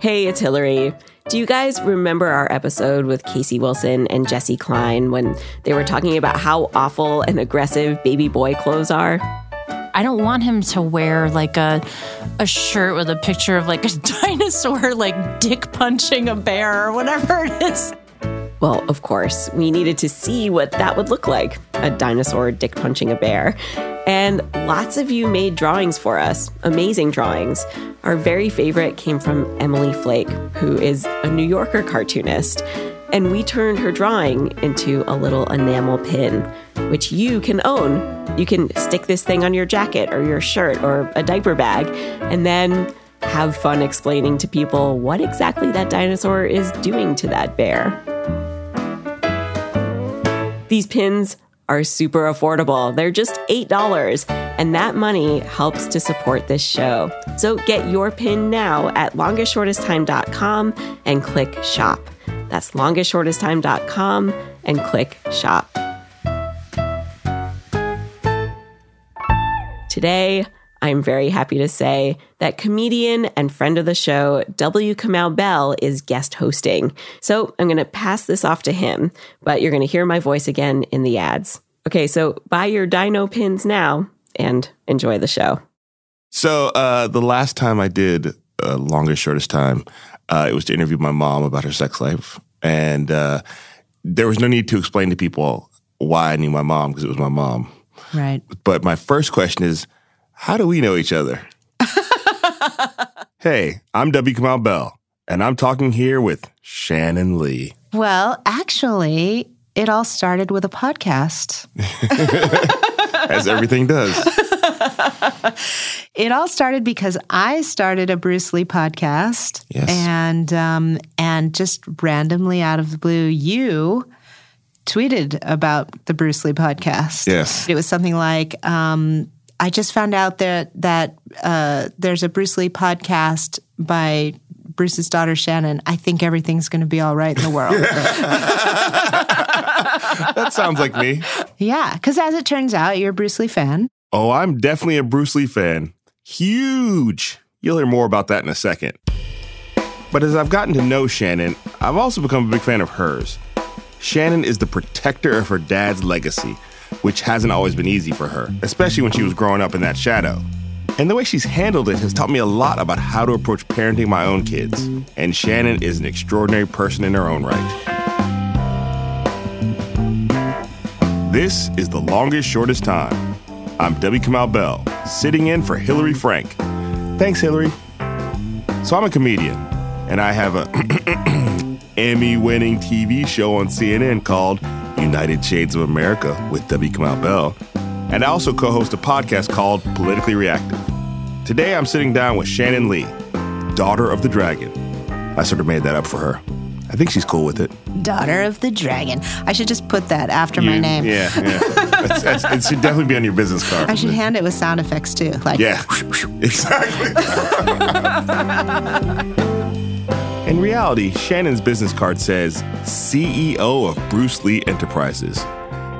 Hey, it's Hillary. Do you guys remember our episode with Casey Wilson and Jessi Klein when they were talking about how awful and aggressive baby boy clothes are? I don't want him to wear like a a shirt with a picture of like a dinosaur like dick punching a bear or whatever it is. Well, of course, we needed to see what that would look like a dinosaur dick punching a bear. And lots of you made drawings for us, amazing drawings. Our very favorite came from Emily Flake, who is a New Yorker cartoonist. And we turned her drawing into a little enamel pin, which you can own. You can stick this thing on your jacket or your shirt or a diaper bag, and then have fun explaining to people what exactly that dinosaur is doing to that bear. These pins are super affordable. They're just $8, and that money helps to support this show. So get your pin now at longestshortesttime.com and click shop. That's longestshortesttime.com and click shop. Today, I'm very happy to say that comedian and friend of the show, W. Kamau Bell, is guest hosting. So I'm going to pass this off to him, but you're going to hear my voice again in the ads. Okay, so buy your dino pins now and enjoy the show. So uh, the last time I did uh, longest shortest time, uh, it was to interview my mom about her sex life, and uh, there was no need to explain to people why I knew my mom because it was my mom. Right. But my first question is, how do we know each other? hey, I'm W. Kamau Bell, and I'm talking here with Shannon Lee. Well, actually, it all started with a podcast. As everything does. it all started because I started a Bruce Lee podcast, Yes. and um, and just randomly out of the blue, you tweeted about the Bruce Lee podcast. Yes. it was something like. Um, I just found out that that uh, there's a Bruce Lee podcast by Bruce's daughter Shannon. I think everything's going to be all right in the world. That sounds like me. yeah, because as it turns out, you're a Bruce Lee fan. Oh, I'm definitely a Bruce Lee fan. Huge. You'll hear more about that in a second. But as I've gotten to know Shannon, I've also become a big fan of hers. Shannon is the protector of her dad's legacy, which hasn't always been easy for her, especially when she was growing up in that shadow. And the way she's handled it has taught me a lot about how to approach parenting my own kids. And Shannon is an extraordinary person in her own right. This is the longest, shortest time. I'm W. Kamau Bell, sitting in for Hillary Frank. Thanks, Hillary. So I'm a comedian, and I have a Emmy-winning TV show on CNN called United Shades of America with W. Kamau Bell. And I also co-host a podcast called Politically Reactive. Today I'm sitting down with Shannon Lee, daughter of the dragon. I sort of made that up for her. I think she's cool with it. Daughter of the Dragon. I should just put that after my name. Yeah, yeah. That's- that's- it should definitely be on your business card. I should hand it with sound effects too. Like Yeah, exactly. In reality, Shannon's business card says CEO of Bruce Lee Enterprises.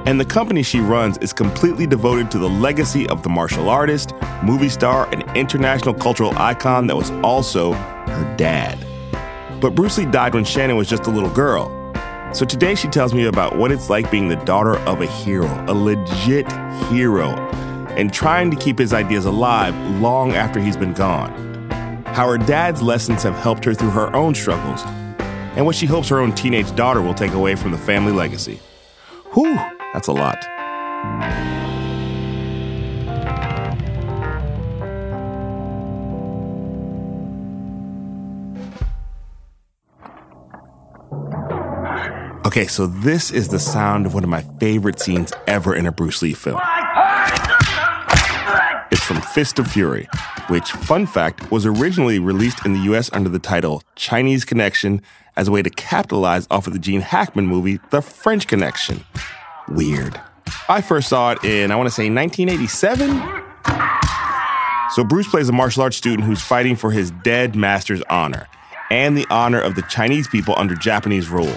And the company she runs is completely devoted to the legacy of the martial artist, movie star, and international cultural icon that was also her dad. But Bruce Lee died when Shannon was just a little girl. So today she tells me about what it's like being the daughter of a hero, a legit hero, and trying to keep his ideas alive long after he's been gone. How her dad's lessons have helped her through her own struggles, and what she hopes her own teenage daughter will take away from the family legacy. Whew, that's a lot. Okay, so this is the sound of one of my favorite scenes ever in a Bruce Lee film. It's from Fist of Fury, which, fun fact, was originally released in the US under the title Chinese Connection as a way to capitalize off of the Gene Hackman movie The French Connection. Weird. I first saw it in, I want to say, 1987. So Bruce plays a martial arts student who's fighting for his dead master's honor and the honor of the Chinese people under Japanese rule.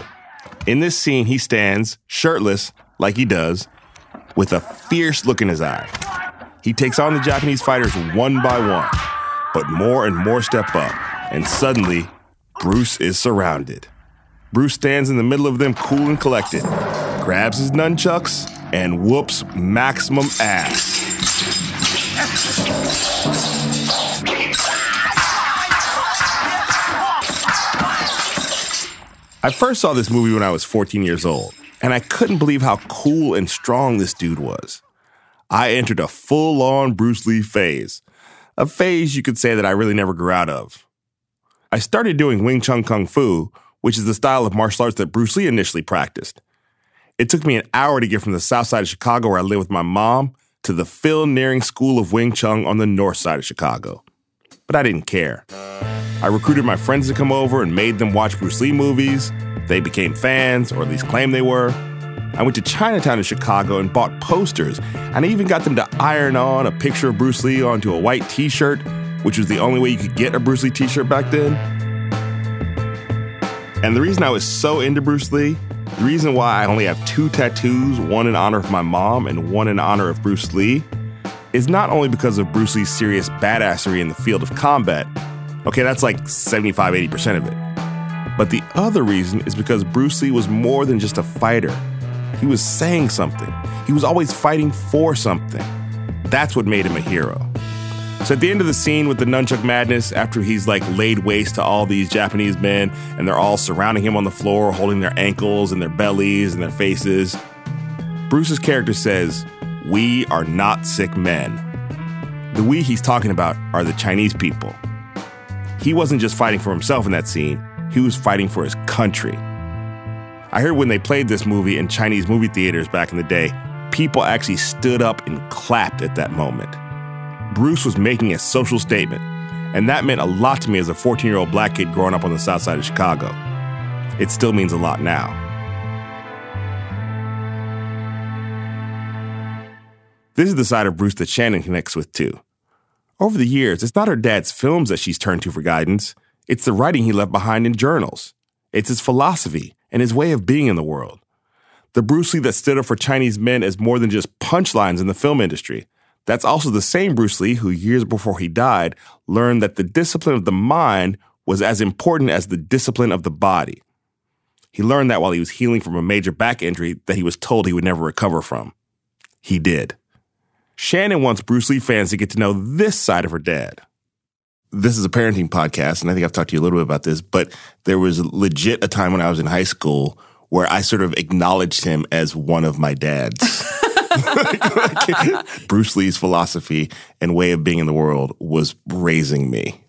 In this scene, he stands shirtless, like he does, with a fierce look in his eye. He takes on the Japanese fighters one by one, but more and more step up, and suddenly, Bruce is surrounded. Bruce stands in the middle of them, cool and collected, grabs his nunchucks, and whoops maximum ass. I first saw this movie when I was 14 years old, and I couldn't believe how cool and strong this dude was. I entered a full on Bruce Lee phase, a phase you could say that I really never grew out of. I started doing Wing Chun Kung Fu, which is the style of martial arts that Bruce Lee initially practiced. It took me an hour to get from the south side of Chicago, where I live with my mom, to the Phil Nearing School of Wing Chun on the north side of Chicago. But I didn't care. I recruited my friends to come over and made them watch Bruce Lee movies. They became fans, or at least claimed they were. I went to Chinatown in Chicago and bought posters, and I even got them to iron on a picture of Bruce Lee onto a white t shirt, which was the only way you could get a Bruce Lee t shirt back then. And the reason I was so into Bruce Lee, the reason why I only have two tattoos, one in honor of my mom and one in honor of Bruce Lee, is not only because of Bruce Lee's serious badassery in the field of combat. Okay, that's like 75 80% of it. But the other reason is because Bruce Lee was more than just a fighter. He was saying something. He was always fighting for something. That's what made him a hero. So at the end of the scene with the nunchuck madness, after he's like laid waste to all these Japanese men and they're all surrounding him on the floor, holding their ankles and their bellies and their faces, Bruce's character says, We are not sick men. The we he's talking about are the Chinese people. He wasn't just fighting for himself in that scene, he was fighting for his country. I heard when they played this movie in Chinese movie theaters back in the day, people actually stood up and clapped at that moment. Bruce was making a social statement, and that meant a lot to me as a 14 year old black kid growing up on the south side of Chicago. It still means a lot now. This is the side of Bruce that Shannon connects with too. Over the years, it's not her dad's films that she's turned to for guidance, it's the writing he left behind in journals. It's his philosophy and his way of being in the world. The Bruce Lee that stood up for Chinese men as more than just punchlines in the film industry. That's also the same Bruce Lee who, years before he died, learned that the discipline of the mind was as important as the discipline of the body. He learned that while he was healing from a major back injury that he was told he would never recover from. He did. Shannon wants Bruce Lee fans to get to know this side of her dad. This is a parenting podcast, and I think I've talked to you a little bit about this, but there was legit a time when I was in high school where I sort of acknowledged him as one of my dads. Bruce Lee's philosophy and way of being in the world was raising me.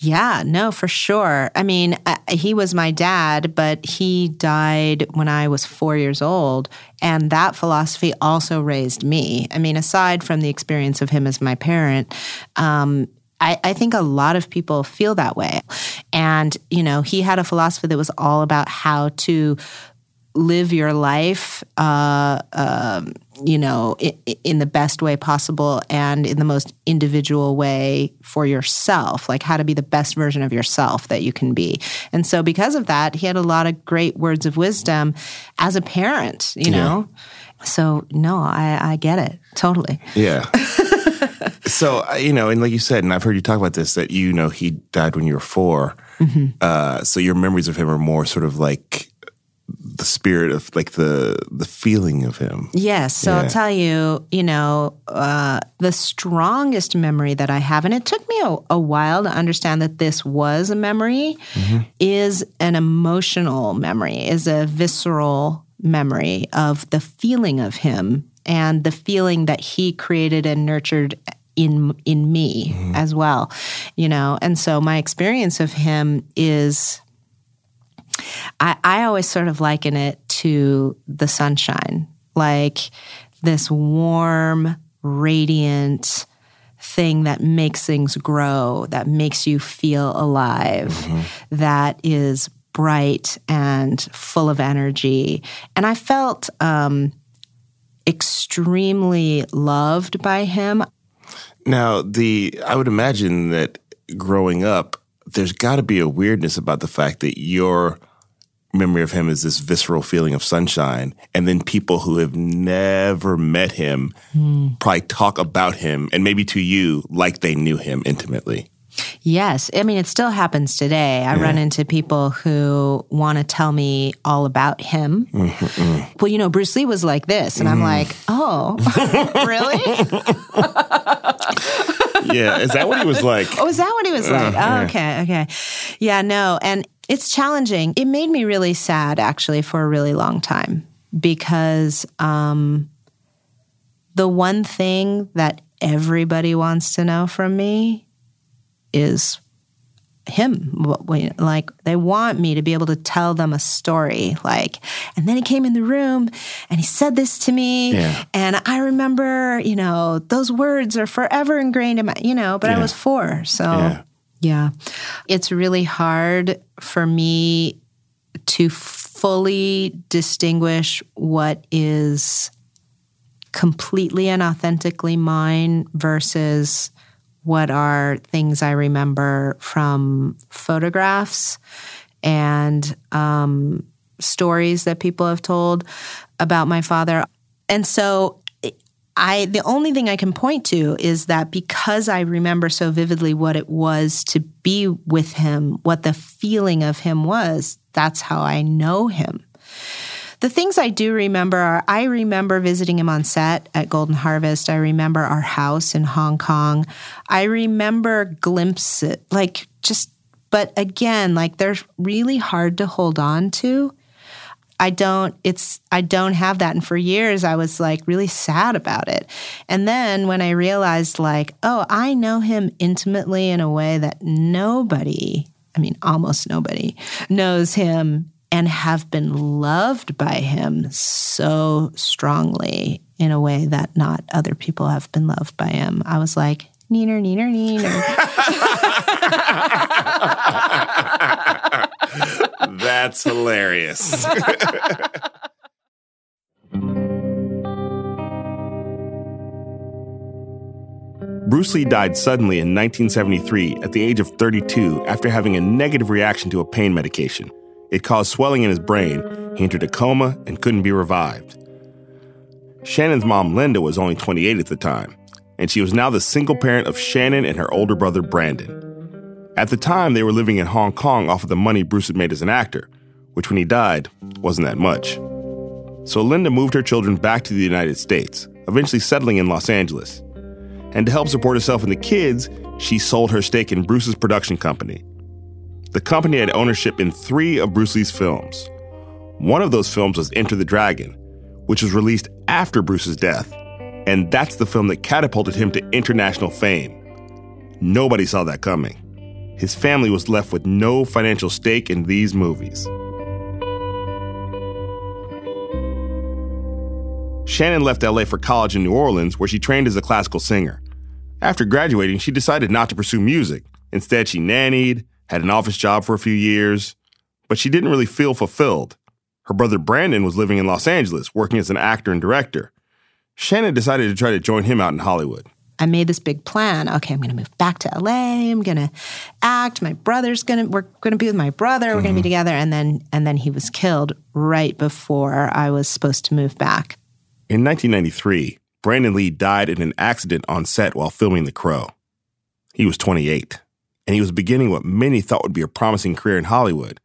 Yeah, no, for sure. I mean, uh, he was my dad, but he died when I was four years old. And that philosophy also raised me. I mean, aside from the experience of him as my parent, um, I, I, think a lot of people feel that way. And, you know, he had a philosophy that was all about how to live your life, uh, um, you know, in, in, the best way possible and in the most individual way for yourself, like how to be the best version of yourself that you can be. And so, because of that, he had a lot of great words of wisdom as a parent, you know? Yeah. So, no, I, I get it totally. Yeah. so, uh, you know, and like you said, and I've heard you talk about this, that you know he died when you were 4 mm-hmm. uh, so your memories of him are more sort of like the spirit of like the the feeling of him. Yes. So yeah. I'll tell you, you know, uh, the strongest memory that I have, and it took me a, a while to understand that this was a memory, mm-hmm. is an emotional memory, is a visceral memory of the feeling of him and the feeling that he created and nurtured in in me mm-hmm. as well you know and so my experience of him is I, I always sort of liken it to the sunshine, like this warm, radiant thing that makes things grow, that makes you feel alive, mm-hmm. that is bright and full of energy. And I felt um, extremely loved by him. Now, the I would imagine that growing up, there's got to be a weirdness about the fact that you're memory of him is this visceral feeling of sunshine. And then people who have never met him mm. probably talk about him and maybe to you like they knew him intimately. Yes. I mean, it still happens today. I run into people who want to tell me all about him. Mm-hmm, Well, you know, Bruce Lee was like this. And I'm like, oh, really? Yeah, is that what he was like? Oh, is that what he was like? Oh, okay, okay. Yeah, no. And it's challenging. It made me really sad, actually, for a really long time because um, the one thing that everybody wants to know from me is him like they want me to be able to tell them a story like and then he came in the room and he said this to me Yeah. and i remember you know those words are forever ingrained in my you know but i was four so Yeah. yeah. It's really hard for me to fully distinguish what is completely and authentically mine versus what are things I remember from photographs and um, stories that people have told about my father. And so I the only thing I can point to is that because I remember so vividly what it was to be with him, what the feeling of him was, that's how I know him. The things I do remember are I remember visiting him on set at Golden Harvest. I remember our house in Hong Kong. I remember glimpses, like just, but again, like they're really hard to hold on to. I don't it's I don't have that and for years I was like really sad about it. And then when I realized like, oh, I know him intimately in a way that nobody, I mean almost nobody knows him and have been loved by him so strongly in a way that not other people have been loved by him. I was like, neener, neener, neener. That's hilarious. Bruce Lee died suddenly in 1973 at the age of 32 after having a negative reaction to a pain medication. It caused swelling in his brain. He entered a coma and couldn't be revived. Shannon's mom, Linda, was only 28 at the time, and she was now the single parent of Shannon and her older brother, Brandon. At the time, they were living in Hong Kong off of the money Bruce had made as an actor, which when he died wasn't that much. So Linda moved her children back to the United States, eventually settling in Los Angeles. And to help support herself and the kids, she sold her stake in Bruce's production company. The company had ownership in three of Bruce Lee's films. One of those films was Enter the Dragon, which was released after Bruce's death, and that's the film that catapulted him to international fame. Nobody saw that coming. His family was left with no financial stake in these movies. Shannon left LA for college in New Orleans, where she trained as a classical singer. After graduating, she decided not to pursue music. Instead, she nannied, had an office job for a few years, but she didn't really feel fulfilled. Her brother Brandon was living in Los Angeles, working as an actor and director. Shannon decided to try to join him out in Hollywood. I made this big plan. Okay, I'm going to move back to LA. I'm going to act. My brother's going to we're going to be with my brother. We're going to be mm-hmm. together and then and then he was killed right before I was supposed to move back. In 1993, Brandon Lee died in an accident on set while filming The Crow. He was 28, and he was beginning what many thought would be a promising career in Hollywood.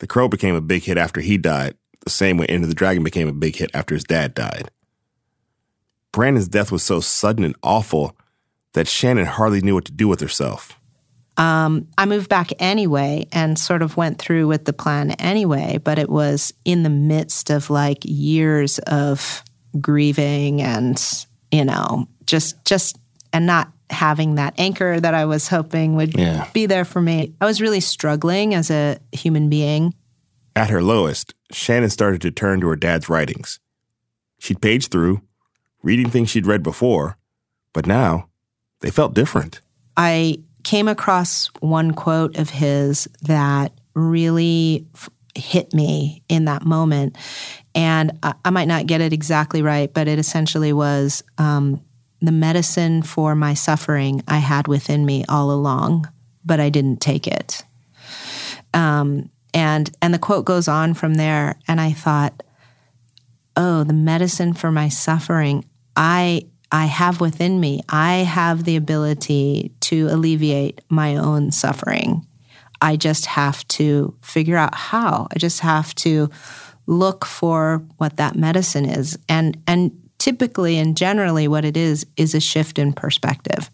The Crow became a big hit after he died, the same way Enter the Dragon became a big hit after his dad died. Brandon's death was so sudden and awful that Shannon hardly knew what to do with herself. Um, I moved back anyway and sort of went through with the plan anyway, but it was in the midst of like years of grieving and, you know, just just and not having that anchor that I was hoping would Yeah. be there for me. I was really struggling as a human being. At her lowest, Shannon started to turn to her dad's writings. She'd page through, reading things she'd read before, but now they felt different. I came across one quote of his that really f- hit me in that moment. And I, I might not get it exactly right, but it essentially was um, the medicine for my suffering I had within me all along, but I didn't take it. Um, and and the quote goes on from there, and I thought, oh, the medicine for my suffering. I I have within me. I have the ability to alleviate my own suffering. I just have to figure out how. I just have to look for what that medicine is. And and typically and generally what it is is a shift in perspective.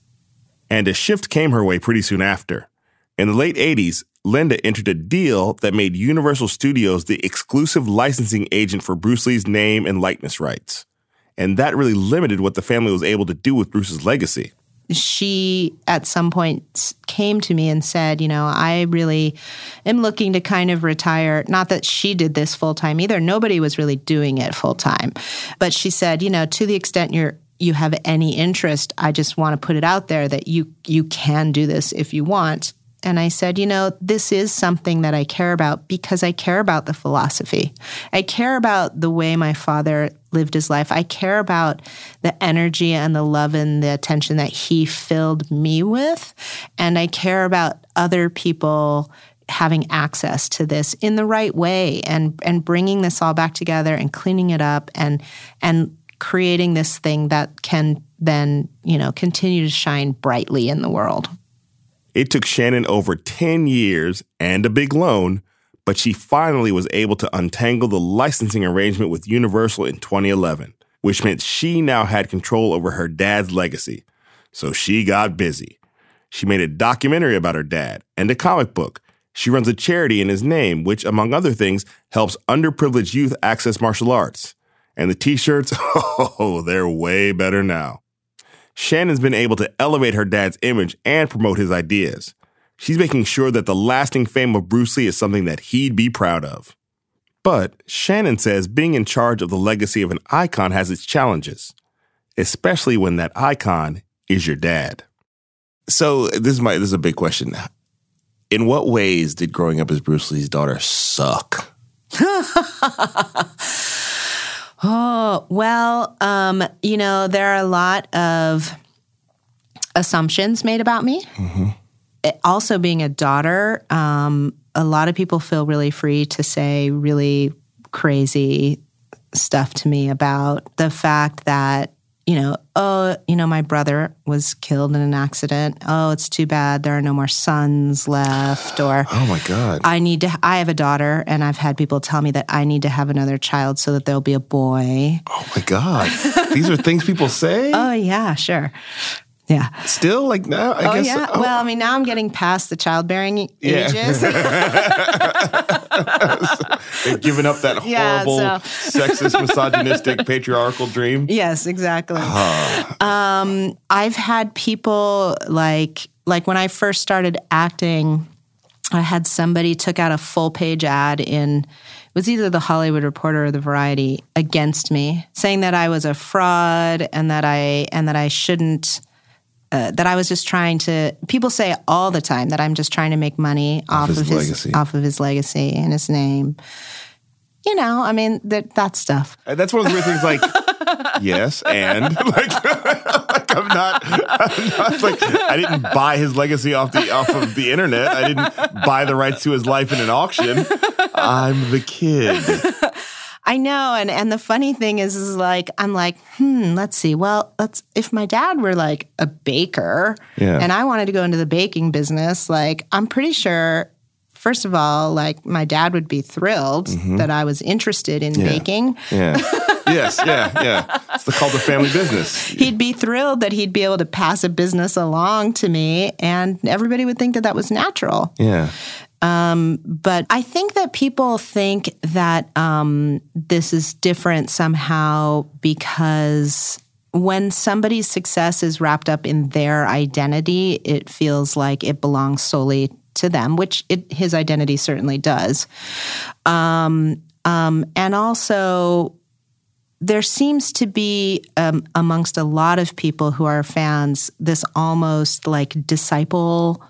And a shift came her way pretty soon after. In the late 80s, Linda entered a deal that made Universal Studios the exclusive licensing agent for Bruce Lee's name and likeness rights. And that really limited what the family was able to do with Bruce's legacy. She, at some point, came to me and said, You know, I really am looking to kind of retire. Not that she did this full time either. Nobody was really doing it full time. But she said, You know, to the extent you're you have any interest, I just want to put it out there that you you can do this if you want. And I said, you know, this is something that I care about because I care about the philosophy. I care about the way my father lived his life. I care about the energy and the love and the attention that he filled me with. And I care about other people having access to this in the right way and and bringing this all back together and cleaning it up and and creating this thing that can then, you know, continue to shine brightly in the world. It took Shannon over 10 years and a big loan, but she finally was able to untangle the licensing arrangement with Universal in 2011, which meant she now had control over her dad's legacy. So she got busy. She made a documentary about her dad and a comic book. She runs a charity in his name, which, among other things, helps underprivileged youth access martial arts. And the t shirts, oh, they're way better now. Shannon's been able to elevate her dad's image and promote his ideas. She's making sure that the lasting fame of Bruce Lee is something that he'd be proud of. But Shannon says being in charge of the legacy of an icon has its challenges, especially when that icon is your dad. So this is my this is a big question. In what ways did growing up as Bruce Lee's daughter suck? Oh, well, um, you know, there are a lot of assumptions made about me. Mm-hmm. It, also, being a daughter, um, a lot of people feel really free to say really crazy stuff to me about the fact that you know, oh, you know, my brother was killed in an accident. Oh, it's too bad there are no more sons left. Or, oh my God. I need to, I have a daughter, and I've had people tell me that I need to have another child so that there'll be a boy. Oh my God. These are things people say? Oh, yeah, sure. Yeah. Still like now, I oh, guess. Yeah. Oh. Well, I mean, now I'm getting past the childbearing Yeah. ages. They've given up that Yeah, horrible, so- sexist, misogynistic, patriarchal dream. yes, exactly. um, I've had people like like when I first started acting, I had somebody took out a full page ad in it was either the Hollywood Reporter or the Variety against me, saying that I was a fraud and that I and that I shouldn't uh, that I was just trying to. People say all the time that I'm just trying to make money off, his of his legacy. off of his legacy and his name. You know, I mean that that stuff. And that's one of the weird things. Like, yes, and like, like I'm not, I'm not like I didn't buy his legacy off the off of the internet. I didn't buy the rights to his life in an auction. I'm the kid. I know, and and the funny thing is, is like I'm like, hmm, let's see. Well, let's if my dad were like a baker, Yeah. and I wanted to go into the baking business, like I'm pretty sure. First of all, like my dad would be thrilled that I was interested in baking. Yeah. Yes. Yeah. Yeah. It's the, called the family business. He'd be thrilled that he'd be able to pass a business along to me, and everybody would think that that was natural. Yeah. But I think that people think that um, this is different somehow because when somebody's success is wrapped up in their identity, it feels like it belongs solely to them, which it, his identity certainly does. Um, um, and also, there seems to be um, amongst a lot of people who are fans this almost like disciple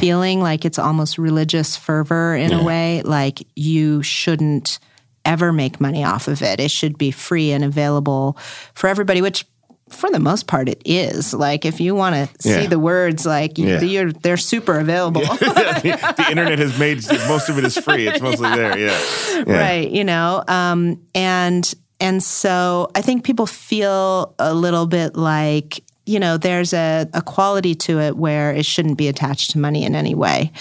feeling like it's almost religious fervor in a way like you shouldn't ever make money off of it it should be free and available for everybody which for the most part it is like if you want to see the words like you, Yeah. you're, they're super available the, the internet has made most of it is free. It's mostly there. Yeah. Yeah. right you know um and and so I think people feel a little bit like you know there's a, a quality to it where it shouldn't be attached to money in any way.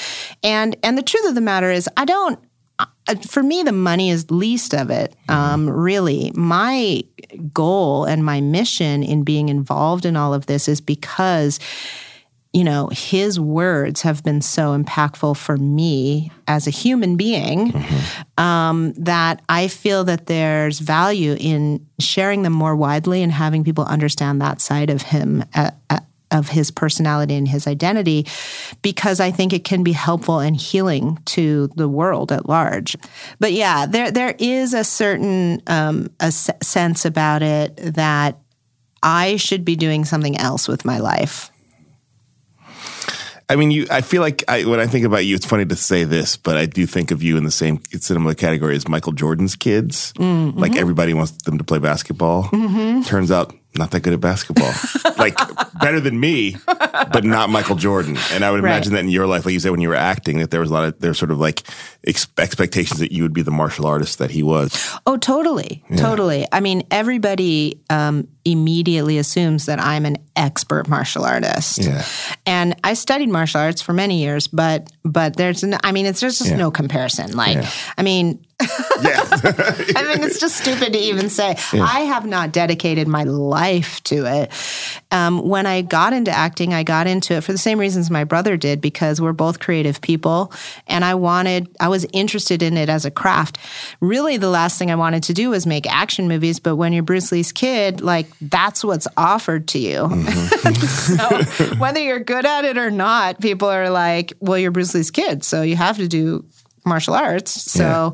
And and the truth of the matter is i don't for me the money is least of it. Um, really my goal and my mission in being involved in all of this is because you know, his words have been so impactful for me as a human being mm-hmm. um, that I feel that there's value in sharing them more widely and having people understand that side of him. Uh, uh, of his personality and his identity, because I think it can be helpful and healing to the world at large. But yeah, there there is a certain um, a sense about it that I should be doing something else with my life I mean, you. I feel like I, when I think about you, it's funny to say this, but I do think of you in the same similar category as Michael Jordan's kids. Mm-hmm. Like everybody wants them to play basketball. Mm-hmm. Turns out not that good at basketball. like better than me, but not Michael Jordan. And I would right. imagine that in your life, like you said, when you were acting, that there was a lot of there's sort of like ex- expectations that you would be the martial artist that he was. Oh, totally, yeah. totally. I mean, everybody um, immediately assumes that I'm an expert martial artist. Yeah. And I studied martial arts for many years, but but there's no, I mean, it's there's just yeah. no comparison. Like, yeah. I mean, yeah. I mean, it's just stupid to even say. Yeah. I have not dedicated my life to it. Um, when I got into acting, I got into it for the same reasons my brother did, because we're both creative people. And I wanted, I was interested in it as a craft. Really, the last thing I wanted to do was make action movies. But when you're Bruce Lee's kid, like, that's what's offered to you. Mm-hmm. so whether you're good at it or not, people are like, well, you're Bruce Lee's kid. So you have to do martial arts. So,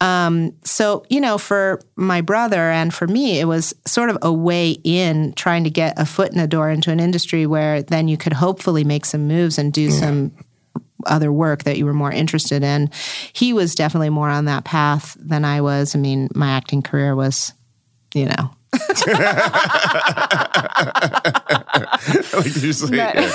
yeah. um, so you know, for my brother and for me, it was sort of a way in trying to get a foot in the door into an industry where then you could hopefully make some moves and do yeah. some other work that you were more interested in. He was definitely more on that path than I was. I mean, my acting career was, you know, like you, say, yeah.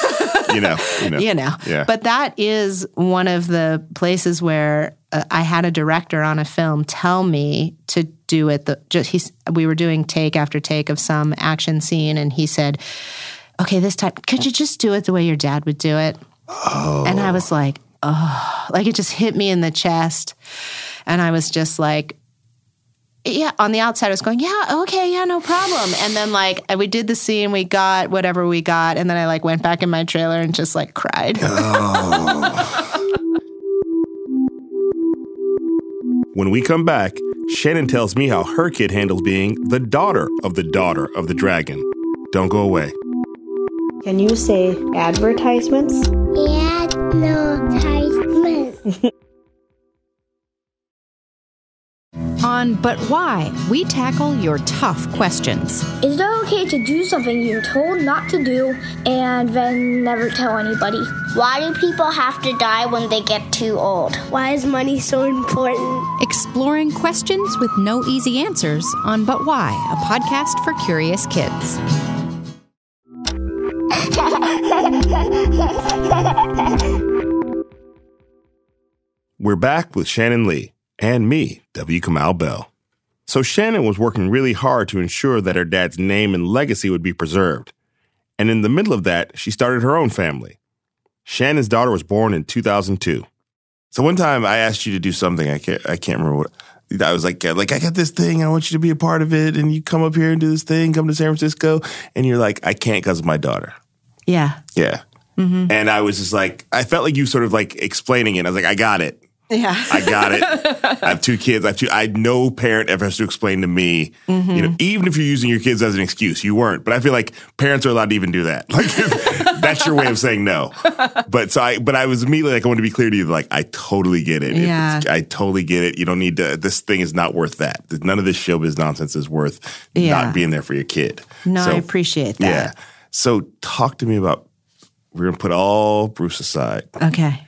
you know, you know, you know. Yeah. But that is one of the places where uh, I had a director on a film tell me to do it. The just he's we were doing take after take of some action scene, and he said, "Okay, this time, could you just do it the way your dad would do it?" Oh. And I was like, "Oh!" Like it just hit me in the chest, and I was just like, yeah, on the outside, I was going, yeah, okay, yeah, no problem. And then like we did the scene, we got whatever we got, and then I like went back in my trailer and just like cried. Oh. when we come back, Shannon tells me how her kid handles being the daughter of the daughter of the dragon. Don't go away. Can you say advertisements? Advertisements. On But Why, we tackle your tough questions. Is it okay to do something you're told not to do and then never tell anybody? Why do people have to die when they get too old? Why is money so important? Exploring questions with no easy answers on But Why, a podcast for curious kids. We're back with Shannon Lee and me, W. Kamau Bell. So Shannon was working really hard to ensure that her dad's name and legacy would be preserved. And in the middle of that, she started her own family. Shannon's daughter was born in 2002. So one time I asked you to do something. I can't, I can't remember what. I was like, like I got this thing. I want you to be a part of it, and you come up here and do this thing. Come to San Francisco, and you're like, I can't because of my daughter. Yeah. Yeah. Mm-hmm. And I was just like, I felt like you sort of like explaining it. I was like, I got it. Yeah. I got it. I have two kids. I have two. I no parent ever has to explain to me, mm-hmm. you know, even if you're using your kids as an excuse, you weren't. But I feel like parents are allowed to even do that. Like that's your way of saying no. But so I, but I was immediately like, I want to be clear to you, like I totally get it. Yeah. I totally get it. You don't need to. This thing is not worth that. None of this showbiz nonsense is worth yeah. not being there for your kid. No, so, I appreciate that. Yeah. So talk to me about. We're gonna put all Bruce aside. Okay.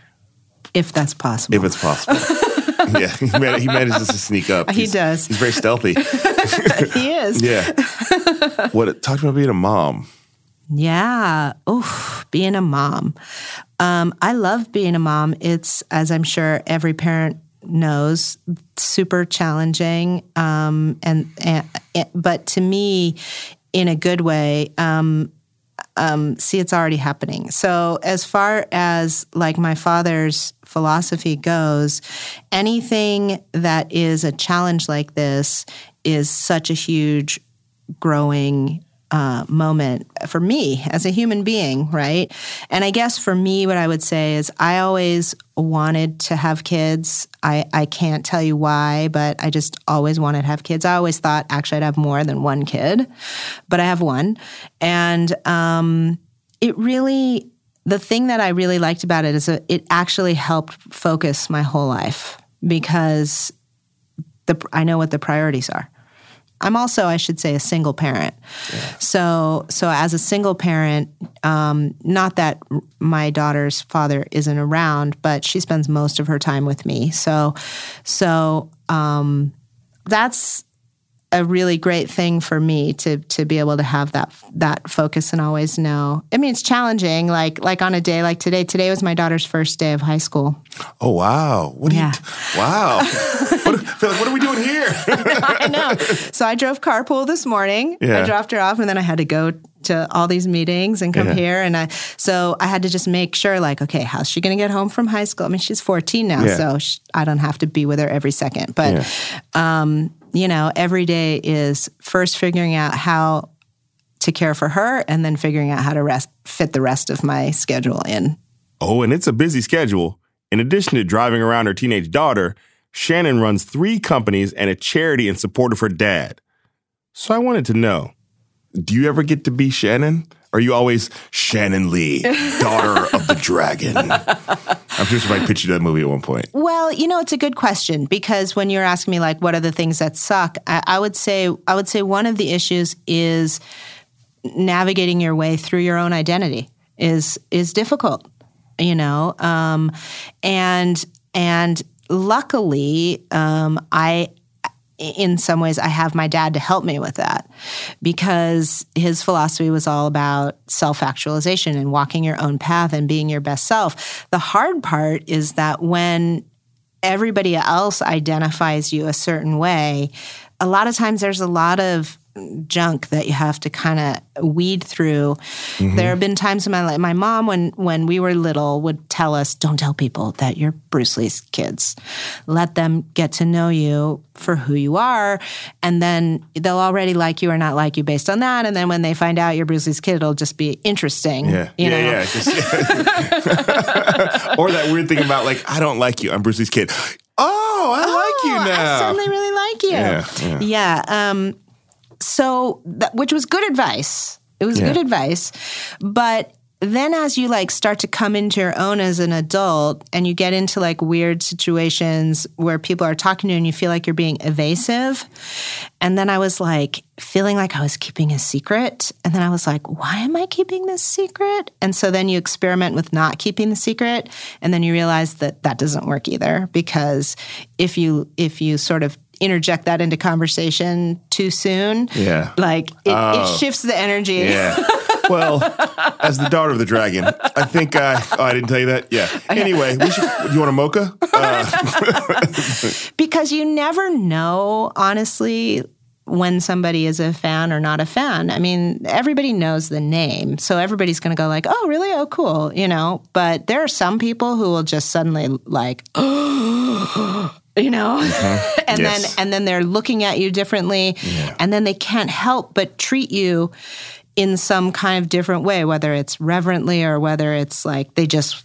If that's possible. If it's possible. yeah, he, manages to sneak up. He he's, does. He's very stealthy. he is. Yeah. What? Talk about being a mom. Yeah. Oof, being a mom. Um, I love being a mom. It's as I'm sure every parent knows super challenging um, and, and, but to me in a good way um, um, see it's already happening. So as far as like my father's philosophy goes anything that is a challenge like this is such a huge growing uh, moment for me as a human being, right? And I guess for me, what I would say is I always wanted to have kids. I, I can't tell you why, but I just always wanted to have kids. I always thought actually I'd have more than one kid, but I have one. And um, it really, the thing that I really liked about it is it actually helped focus my whole life because the, I know what the priorities are. I'm also, I should say, a single parent. Yeah. So, so as a single parent, um, not that my daughter's father isn't around, but she spends most of her time with me. So, so um, that's a really great thing for me to to be able to have that that focus and always know. I mean, it's challenging. Like like on a day like today. Today was my daughter's first day of high school. Oh wow! What yeah. You, wow! what, what, are we doing here? I know. So I drove carpool this morning. Yeah. I dropped her off, and then I had to go to all these meetings and come yeah. here and I so I had to just make sure like okay how's she going to get home from high school I mean she's 14 now yeah. so she, I don't have to be with her every second but yeah. um you know, every day is first figuring out how to care for her and then figuring out how to rest, fit the rest of my schedule in. Oh, and it's a busy schedule. In addition to driving around her teenage daughter, Shannon runs three companies and a charity in support of her dad. So I wanted to know do you ever get to be Shannon? Are you always Shannon Lee, daughter of the dragon? I'm sure somebody pitched you that movie at one point. Well, you know, it's a good question because when you're asking me like, what are the things that suck? I, I would say, I would say one of the issues is navigating your way through your own identity is is difficult. You know, um, and and luckily, um, I in some ways, I have my dad to help me with that because his philosophy was all about self actualization and walking your own path and being your best self. The hard part is that when everybody else identifies you a certain way, a lot of times there's a lot of junk that you have to kind of weed through. Mm-hmm. There have been times in my life, my mom, when when we were little, would tell us, "Don't tell people that you're Bruce Lee's kids. Let them get to know you for who you are, and then they'll already like you or not like you based on that. And then when they find out you're Bruce Lee's kid, it'll just be interesting. Yeah, yeah, know? yeah. Just, yeah. or that weird thing about like, I don't like you. I'm Bruce Lee's kid. Oh, I oh, like you oh, now. I suddenly really like you. Yeah, yeah. yeah um, so that, which was good advice. It was yeah. good advice, but then as you like start to come into your own as an adult and you get into like weird situations where people are talking to you and you feel like you're being evasive and then i was like feeling like i was keeping a secret and then i was like why am i keeping this secret and so then you experiment with not keeping the secret and then you realize that that doesn't work either because if you if you sort of interject that into conversation too soon, yeah, like it, oh. it shifts the energy. Yeah. well, as the daughter of the dragon, I think. Uh, oh, I didn't tell you that. Yeah. Anyway, we should, you want a mocha? Uh. because you never know, honestly when somebody is a fan or not a fan. I mean, everybody knows the name, so everybody's going to go like, "Oh, really? Oh, cool," you know. But there are some people who will just suddenly like, you know mm-hmm. and yes. then and then they're looking at you differently yeah. and then they can't help but treat you in some kind of different way whether it's reverently or whether it's like they just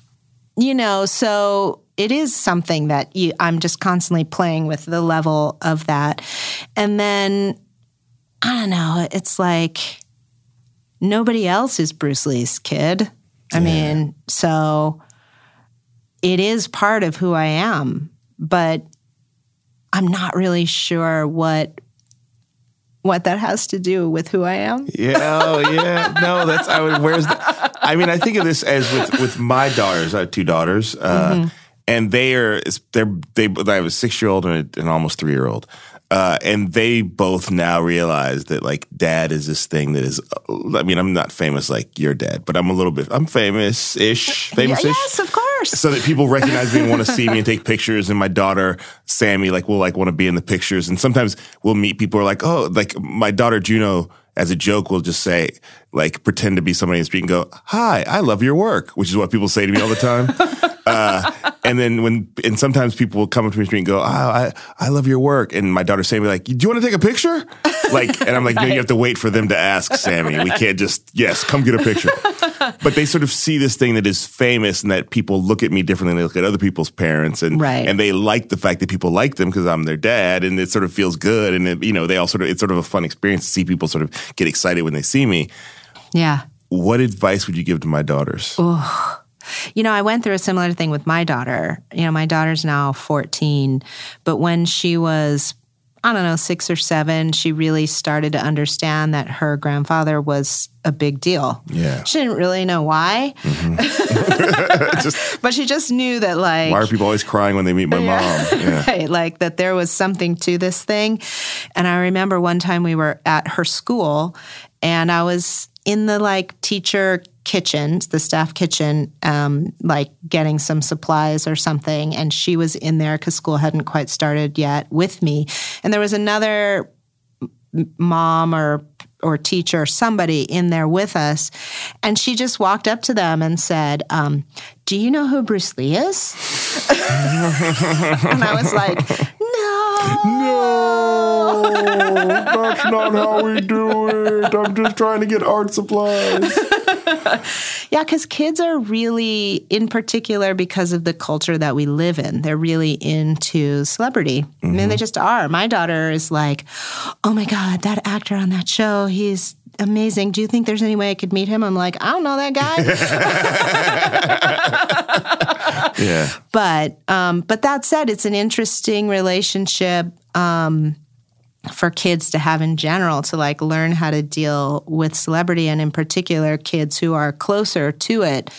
you know so it is something that you, i'm just constantly playing with the level of that and then i don't know it's like nobody else is bruce lee's kid i yeah. mean so it is part of who i am but I'm not really sure what what that has to do with who I am. Yeah, oh yeah. No, that's I would where's the I mean, I think of this as with with my daughters. I have two daughters. Uh, mm-hmm. and they are they're they I have a 6-year-old and an almost 3-year-old. Uh, and they both now realize that like dad is this thing that is. I mean, I'm not famous like your dad, but I'm a little bit. I'm famous ish. Famous ish. Yes, of course. So that people recognize me and want to see me and take pictures. And my daughter Sammy like will like want to be in the pictures. And sometimes we'll meet people who are like, oh, like my daughter Juno as a joke will just say like pretend to be somebody and speak and go, "Hi, I love your work," which is what people say to me all the time. uh, and then when and sometimes people will come up to me street and go, "Oh, I I love your work," and my daughter Sammy like, "Do you want to take a picture?" Like, and I'm like, "No, you have to wait for them to ask, Sammy. We can't just yes, come get a picture." But they sort of see this thing that is famous and that people look at me differently than they look at other people's parents, and Right. and they like the fact that people like them because I'm their dad, and it sort of feels good, and it, you know they all sort of it's sort of a fun experience to see people sort of get excited when they see me. Yeah. What advice would you give to my daughters? You know, I went through a similar thing with my daughter. You know, my daughter's now 14, but when she was, I don't know, six or seven, she really started to understand that her grandfather was a big deal. Yeah. She didn't really know why, mm-hmm. Just but she just knew that, like, why are people always crying when they meet my mom? Yeah. right, like that there was something to this thing. And I remember one time we were at her school and I was in the like teacher kitchen, the staff kitchen, um, like getting some supplies or something. And she was in there because school hadn't quite started yet with me. And there was another mom or or teacher somebody in there with us and she just walked up to them and said um, do you know who bruce lee is and i was like no that's not how we do it. I'm just trying to get art supplies. Yeah, because kids are really, in particular, because of the culture that we live in, they're really into celebrity. I mean, they mm-hmm. just are. My daughter is like, oh my God, that actor on that show, he's amazing. Do you think there's any way I could meet him? I'm like, I don't know that guy. Yeah. but um, but that said, it's an interesting relationship um, for kids to have in general to like learn how to deal with celebrity and in particular kids who are closer to it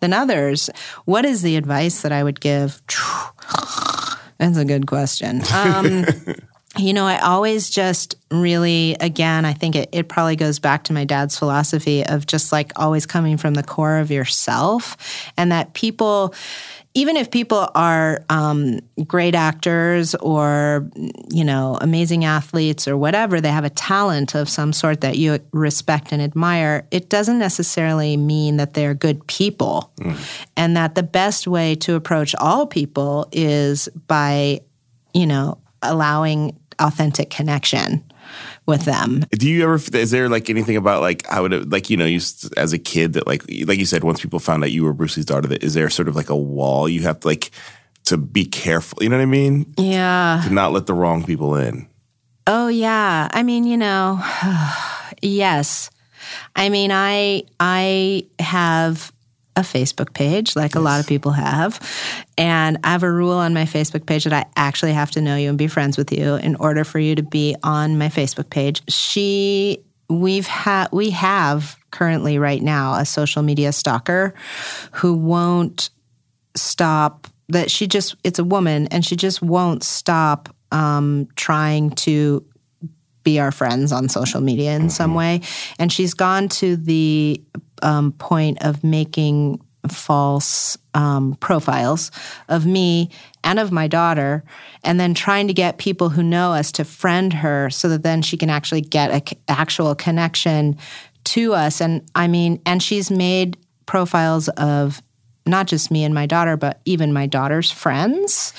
than others. What is the advice that I would give? That's a good question. Um, you know, I always just really, again, I think it, it probably goes back to my dad's philosophy of just like always coming from the core of yourself and that people, even if people are um, great actors or, you know, amazing athletes or whatever, they have a talent of some sort that you respect and admire, it doesn't necessarily mean that they're good people. And that the best way to approach all people is by, you know, allowing authentic connection with them. Do you ever? Is there like anything about like I would like you know you as a kid that like like you said once people found out you were Bruce Lee's daughter that is there sort of like a wall you have to like to be careful? You know what I mean? Yeah. To not let the wrong people in. Oh yeah. I mean, you know, yes. I mean, I I have a Facebook page like a lot of people have, and I have a rule on my Facebook page that I actually have to know you and be friends with you in order for you to be on my Facebook page. She we've had we have currently right now a social media stalker who won't stop that she just it's a woman and she just won't stop um, trying to be our friends on social media in some way. And she's gone to the um, point of making false um, profiles of me and of my daughter and then trying to get people who know us to friend her so that then she can actually get an actual connection to us. And i mean and she's made profiles of not just me and my daughter but even my daughter's friends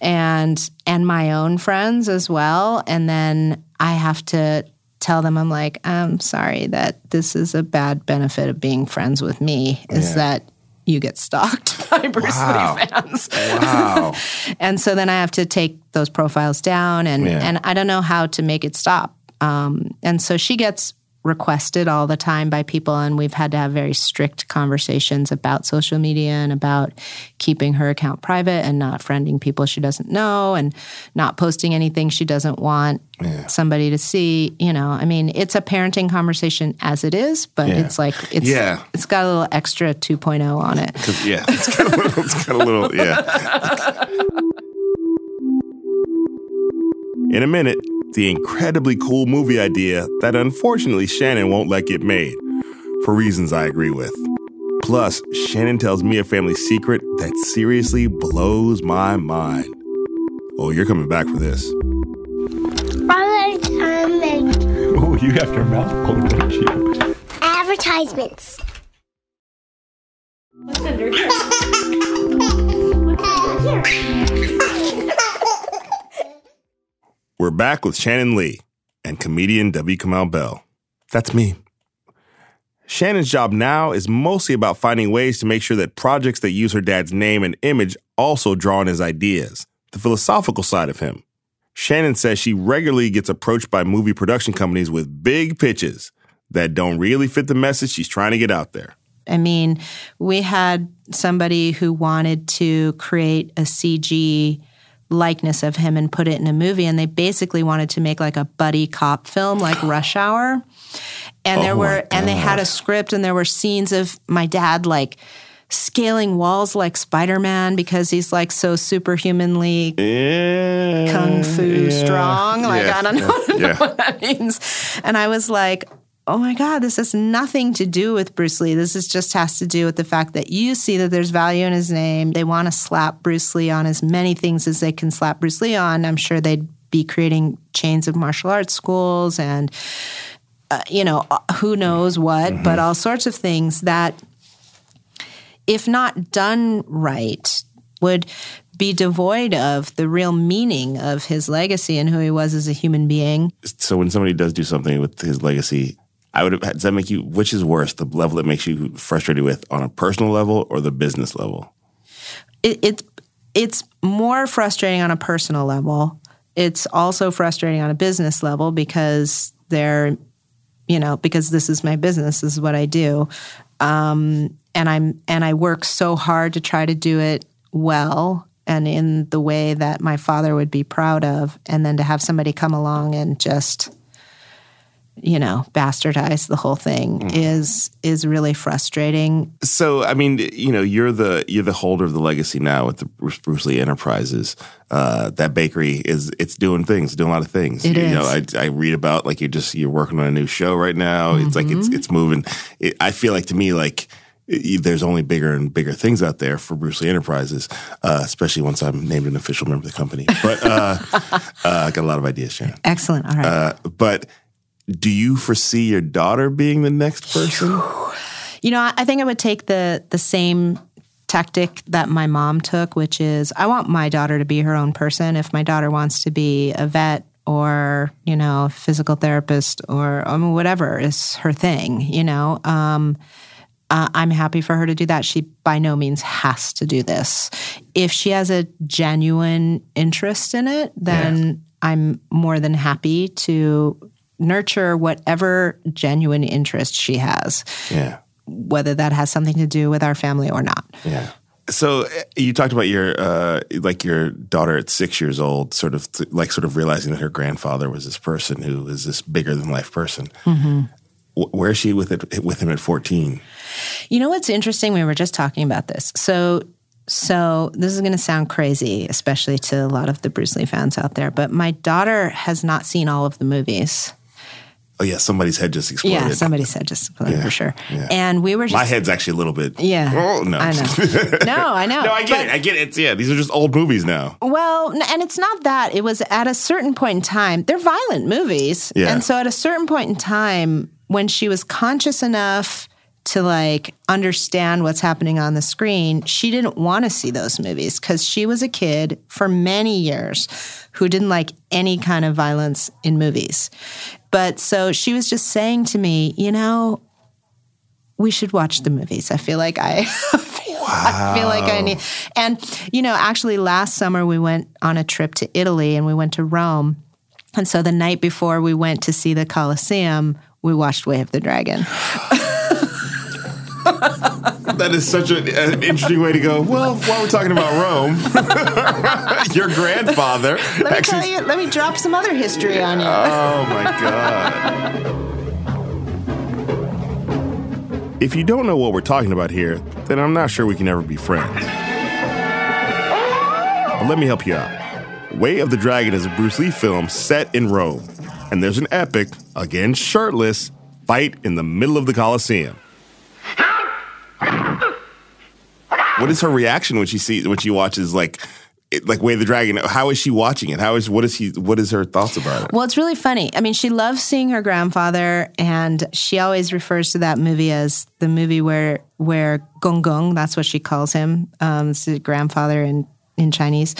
and and my own friends as well. And then i have to tell them i'm like i'm sorry that this is a bad benefit of being friends with me is that you get stalked by bruce Wow. lee fans Wow. and so then I have to take those profiles down, and Yeah. and I don't know how to make it stop. Um, and so she gets requested all the time by people, and we've had to have very strict conversations about social media and about keeping her account private and not friending people she doesn't know and not posting anything she doesn't want somebody to see. You know, I mean, it's a parenting conversation as it is, but Yeah. it's like it's Yeah. it's got a little extra 2.0 on it. yeah. It's got a little. It's got a little. Yeah. In a minute, the incredibly cool movie idea that unfortunately Shannon won't let get made, for reasons I agree with. Plus, Shannon tells me a family secret that seriously blows my mind. Oh, you're coming back for this. Oh, you have your mouth full, don't you? Advertisements. What's under here? What's under here? We're back with Shannon Lee and comedian W. Kamau Bell. That's me. Shannon's job now is mostly about finding ways to make sure that projects that use her dad's name and image also draw on his ideas, the philosophical side of him. Shannon says she regularly gets approached by movie production companies with big pitches that don't really fit the message she's trying to get out there. I mean, we had somebody who wanted to create a CG likeness of him and put it in a movie, and they basically wanted to make like a buddy cop film, like Rush Hour. And there Oh my were, and they had a script, and there were scenes of my dad like scaling walls like Spider Man because he's like so superhumanly Yeah, kung fu yeah, strong. Like yeah, I don't know, yeah, yeah. what that means. And I was like, oh my God, this has nothing to do with Bruce Lee. This is just has to do with the fact that you see that there's value in his name. They want to slap Bruce Lee on as many things as they can slap Bruce Lee on. I'm sure they'd be creating chains of martial arts schools and uh, you know uh, who knows what, but all sorts of things that if not done right, would be devoid of the real meaning of his legacy and who he was as a human being. so when somebody does do something with his legacy, I would have does that make you which is worse, the level it makes you frustrated with on a personal level or the business level? It, it's it's more frustrating on a personal level. It's also frustrating on a business level because they're, you know, because this is my business, this is what I do, um, and I'm and I work so hard to try to do it well and in the way that my father would be proud of, and then to have somebody come along and just you know bastardize the whole thing is is really frustrating So I mean, you know, you're the you're the holder of the legacy now with the Bruce, Lee Enterprises. Uh, that bakery is it's doing things, doing a lot of things. It you, know. I, I read about like you're just you're working on a new show right now. It's like it's it's moving. It, I feel like to me like. There's only bigger and bigger things out there for Bruce Lee Enterprises, uh, especially once I'm named an official member of the company. But uh, uh, I got a lot of ideas, Shannon. excellent all right Uh, but do you foresee your daughter being the next person? You know, I think I would take the the same tactic that my mom took, which is I want my daughter to be her own person. If my daughter wants to be a vet or you know physical therapist or I mean, whatever is her thing, you know. Um, uh, I'm happy for her to do that. She by no means has to do this. If she has a genuine interest in it, then I'm more than happy to nurture whatever genuine interest she has Yeah. whether that has something to do with our family or not. Yeah. So uh, you talked about your uh, like your daughter at six years old, sort of like sort of realizing that her grandfather was this person who was this bigger than life person. Wh- Where is she with it with him at fourteen? You know what's interesting? We were just talking about this. So, so this is going to sound crazy, especially to a lot of the Bruce Lee fans out there. But my daughter has not seen all of the movies. Oh yeah, somebody's head just exploded. Yeah, somebody's head just Yeah, for sure. yeah. And we were just My head's actually a little bit. Yeah, Oh no. I know. No, I know. no, I get But- it. I get it. It's, yeah, these are just old movies now. Well, and it's not that. It was at a certain point in time, they're violent movies. Yeah. And so at a certain point in time, when she was conscious enough to like understand what's happening on the screen, she didn't want to see those movies because she was a kid for many years who didn't like any kind of violence in movies. But so she was just saying to me, you know, we should watch the movies. I feel like I I feel like I need. And you know, actually, last summer we went on a trip to Italy and we went to Rome. And so the night before we went to see the Colosseum, we watched Way of the Dragon. That is such a, an interesting way to go. Well, while we're talking about Rome, your grandfather Let me tell you. Let me drop some other history on you. Oh my God. If you don't know what we're talking about here, then I'm not sure we can ever be friends. But let me help you out. Way of the Dragon is a Bruce Lee film set in Rome, and there's an epic, again shirtless, fight in the middle of the Colosseum. What is her reaction when she sees when she watches like like Way of the Dragon? How is she watching it? How is what is he what is her thoughts about it? Well, it's really funny. I mean, she loves seeing her grandfather, and she always refers to that movie as the movie where where Gong Gong. That's what she calls him. Um, it's his grandfather in in Chinese,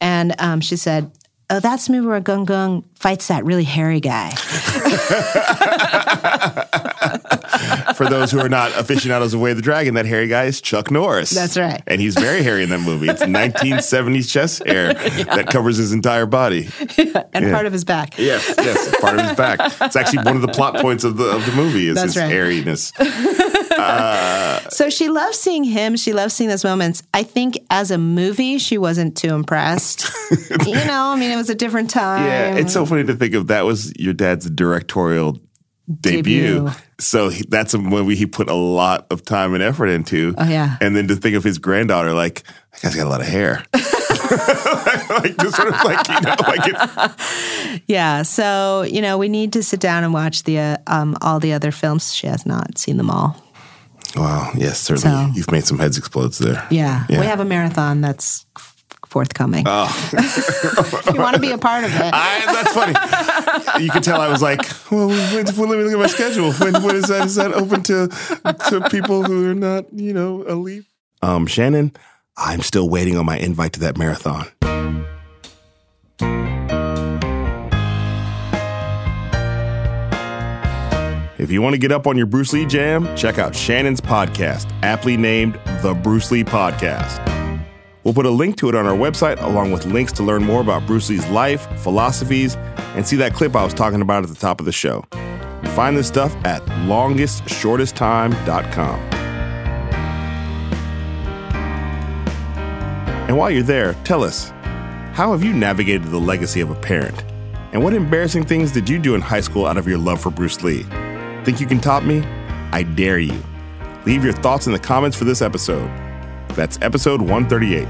and um, she said. Oh, that's the movie where Gong Gong fights that really hairy guy. For those who are not aficionados of Way of the Dragon, that hairy guy is Chuck Norris. That's right. And he's very hairy in that movie. It's 1970s chest hair that covers his entire body. and Yeah. part of his back. Yes, yes, part of his back. It's actually one of the plot points of the of the movie is That's his right. hairiness. Uh, so she loves seeing him. She loves seeing those moments. I think as a movie, she wasn't too impressed. you know, I mean, it was a different time. Yeah, it's so funny to think of that was your dad's directorial debut. Debut. So he, that's a movie he put a lot of time and effort into. Oh, yeah. And then to think of his granddaughter, like that guy's got a lot of hair. like just sort of like you know, like Yeah, so you know, we need to sit down and watch the uh, um, all the other films. She has not seen them all. wow. Yes, certainly. So- You've made some heads explode there. Yeah, Yeah. we have a marathon that's forthcoming. if you want to be a part of it, I, that's funny. You can tell I was like, well, when, when, let me look at my schedule. When, when is that? Is that open to to people who are not, you know, elite? Um, Shannon, I'm still waiting on my invite to that marathon. If you want to get up on your Bruce Lee jam, check out Shannon's podcast, aptly named The Bruce Lee Podcast. We'll put a link to it on our website, along with links to learn more about Bruce Lee's life, philosophies, and see that clip I was talking about at the top of the show. Find this stuff at longestshortesttime.com. And while you're there, tell us how have you navigated the legacy of a parent? And what embarrassing things did you do in high school out of your love for Bruce Lee? Think you can top me? I dare you. Leave your thoughts in the comments for this episode. That's episode 138.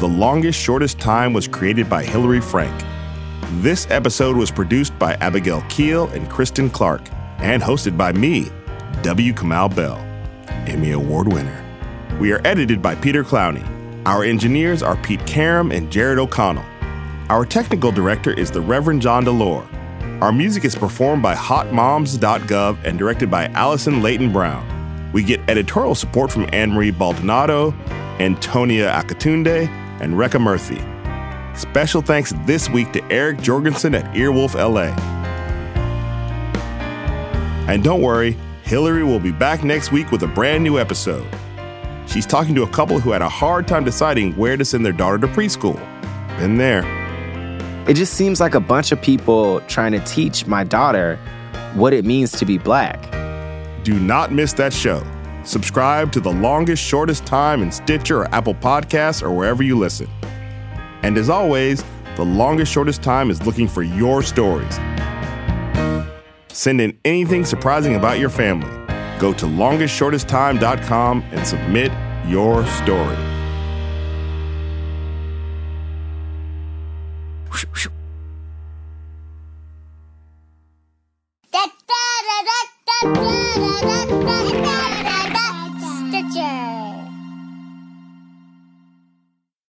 The Longest Shortest Time was created by Hillary Frank. This episode was produced by Abigail Keel and Kristen Clark and hosted by me, W. Kamau Bell, Emmy Award winner. We are edited by Peter Clowney. Our engineers are Pete Karam and Jared O'Connell. Our technical director is the Reverend John DeLore. Our music is performed by hotmoms.gov and directed by Allison Leyton Brown. We get editorial support from Ann Marie Baldonado, Antonia Akatunde, and Rekha Murphy. Special thanks this week to Eric Jorgensen at Earwolf LA. And don't worry, Hillary will be back next week with a brand new episode. She's talking to a couple who had a hard time deciding where to send their daughter to preschool. Been there. It just seems like a bunch of people trying to teach my daughter what it means to be black. Do not miss that show. Subscribe to The Longest Shortest Time in Stitcher or Apple Podcasts or wherever you listen. And as always, The Longest Shortest Time is looking for your stories. Send in anything surprising about your family. Go to longestshortesttime.com and submit your story. 是是